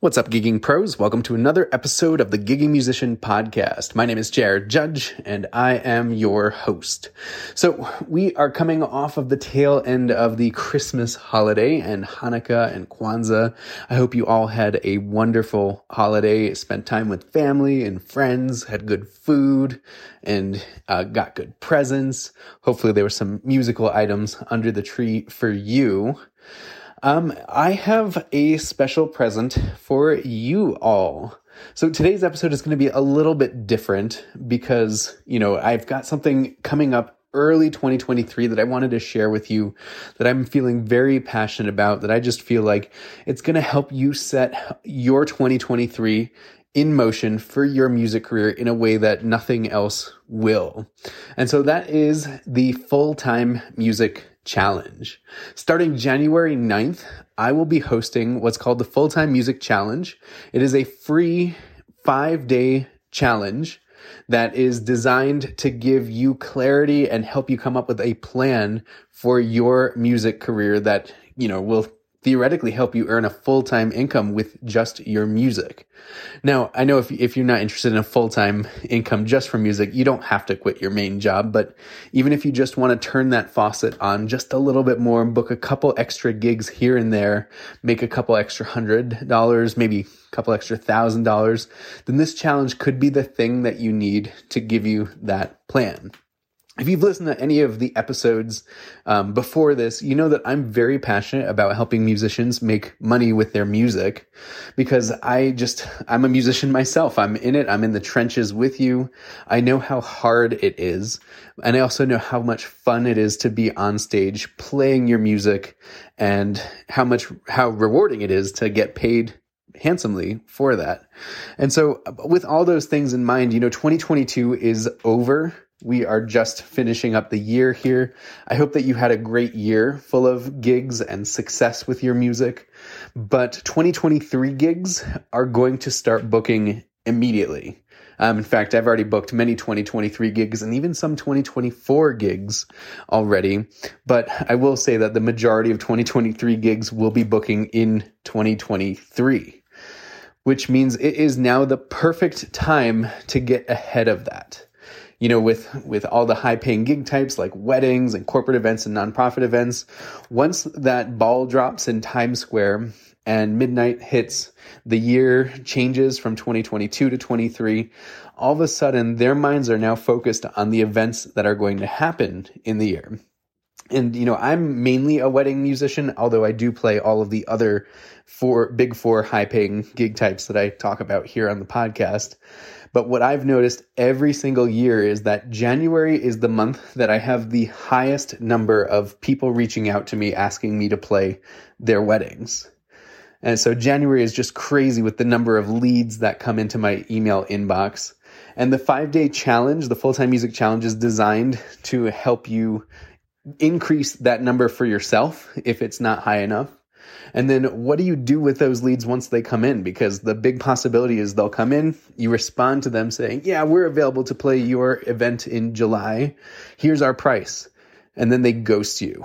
What's up, gigging pros? Welcome to another episode of the Gigging Musician Podcast. My name is Jared Judge, and I am your host. So, we are coming off of the tail end of the Christmas holiday and Hanukkah and Kwanzaa. I hope you all had a wonderful holiday, spent time with family and friends, had good food, and uh, got good presents. Hopefully, there were some musical items under the tree for you. Um, I have a special present for you all. So today's episode is going to be a little bit different because, you know, I've got something coming up early 2023 that I wanted to share with you that I'm feeling very passionate about that I just feel like it's going to help you set your 2023 in motion for your music career in a way that nothing else will. And so that is the full-time music challenge. Starting January 9th, I will be hosting what's called the Full-Time Music Challenge. It is a free five day challenge that is designed to give you clarity and help you come up with a plan for your music career that, you know, will theoretically help you earn a full-time income with just your music. Now, I know if, if you're not interested in a full-time income just from music, you don't have to quit your main job, but even if you just want to turn that faucet on just a little bit more, book a couple extra gigs here and there, make a couple extra hundred dollars, maybe a couple extra thousand dollars, then this challenge could be the thing that you need to give you that plan. If you've listened to any of the episodes um, before this, you know that I'm very passionate about helping musicians make money with their music because I just, I'm a musician myself. I'm in it. I'm in the trenches with you. I know how hard it is. And I also know how much fun it is to be on stage playing your music and how much, how rewarding it is to get paid handsomely for that. And so with all those things in mind, you know, 2022 is over we are just finishing up the year here. I hope that you had a great year full of gigs and success with your music. But 2023 gigs are going to start booking immediately. Um, in fact, I've already booked many 2023 gigs and even some 2024 gigs already. But I will say that the majority of 2023 gigs will be booking in 2023, which means it is now the perfect time to get ahead of that you know, with, with all the high paying gig types like weddings and corporate events and nonprofit events, once that ball drops in Times Square and midnight hits, the year changes from 2022 to 23, all of a sudden their minds are now focused on the events that are going to happen in the year. And, you know, I'm mainly a wedding musician, although I do play all of the other four, big four high paying gig types that I talk about here on the podcast. But what I've noticed every single year is that January is the month that I have the highest number of people reaching out to me asking me to play their weddings. And so January is just crazy with the number of leads that come into my email inbox. And the five day challenge, the full time music challenge, is designed to help you increase that number for yourself if it's not high enough. And then what do you do with those leads once they come in? Because the big possibility is they'll come in, you respond to them saying, yeah, we're available to play your event in July. Here's our price. And then they ghost you.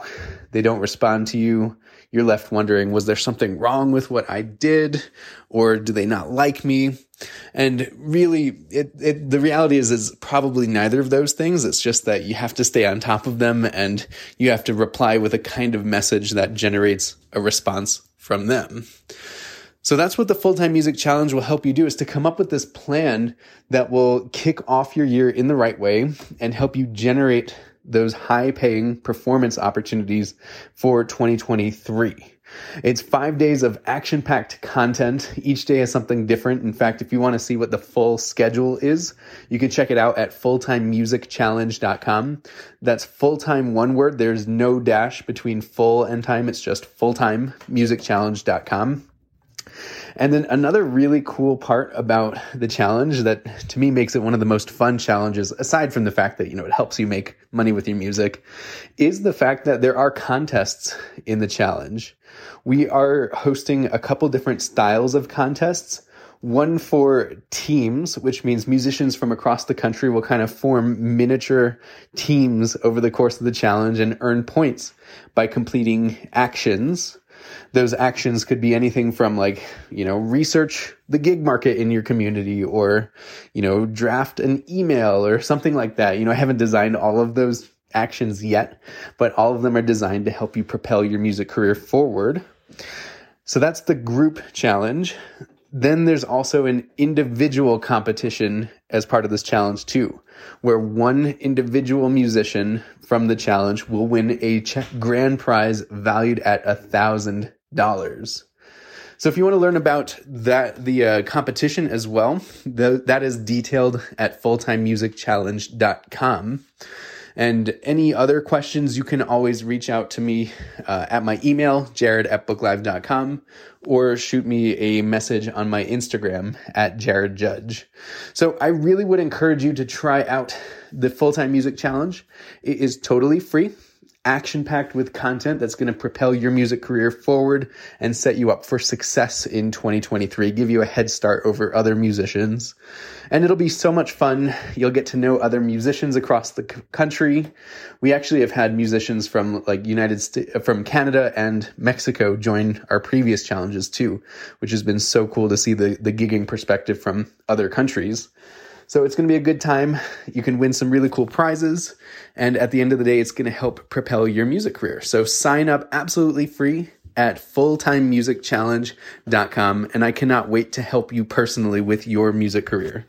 They don't respond to you. You're left wondering, was there something wrong with what I did? Or do they not like me? And really, it, it, the reality is, is probably neither of those things. It's just that you have to stay on top of them and you have to reply with a kind of message that generates a response from them. So that's what the full-time music challenge will help you do is to come up with this plan that will kick off your year in the right way and help you generate those high paying performance opportunities for 2023. It's five days of action packed content. Each day has something different. In fact, if you want to see what the full schedule is, you can check it out at fulltimemusicchallenge.com. That's full time one word. There's no dash between full and time. It's just fulltimemusicchallenge.com. And then another really cool part about the challenge that to me makes it one of the most fun challenges, aside from the fact that, you know, it helps you make money with your music, is the fact that there are contests in the challenge. We are hosting a couple different styles of contests one for teams, which means musicians from across the country will kind of form miniature teams over the course of the challenge and earn points by completing actions. Those actions could be anything from like, you know, research the gig market in your community or, you know, draft an email or something like that. You know, I haven't designed all of those actions yet, but all of them are designed to help you propel your music career forward. So that's the group challenge. Then there's also an individual competition as part of this challenge too, where one individual musician from the challenge will win a grand prize valued at a thousand dollars. So if you want to learn about that, the uh, competition as well, the, that is detailed at fulltimemusicchallenge.com. And any other questions, you can always reach out to me uh, at my email, jared at booklive.com, or shoot me a message on my Instagram at Jared Judge. So I really would encourage you to try out the full time music challenge. It is totally free action packed with content that's going to propel your music career forward and set you up for success in 2023, give you a head start over other musicians. And it'll be so much fun. You'll get to know other musicians across the country. We actually have had musicians from like United States, from Canada and Mexico join our previous challenges too, which has been so cool to see the, the gigging perspective from other countries. So it's going to be a good time. You can win some really cool prizes. And at the end of the day, it's going to help propel your music career. So sign up absolutely free at fulltimemusicchallenge.com. And I cannot wait to help you personally with your music career.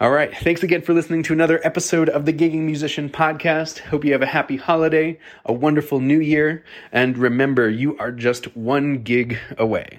All right. Thanks again for listening to another episode of the Gigging Musician podcast. Hope you have a happy holiday, a wonderful new year. And remember, you are just one gig away.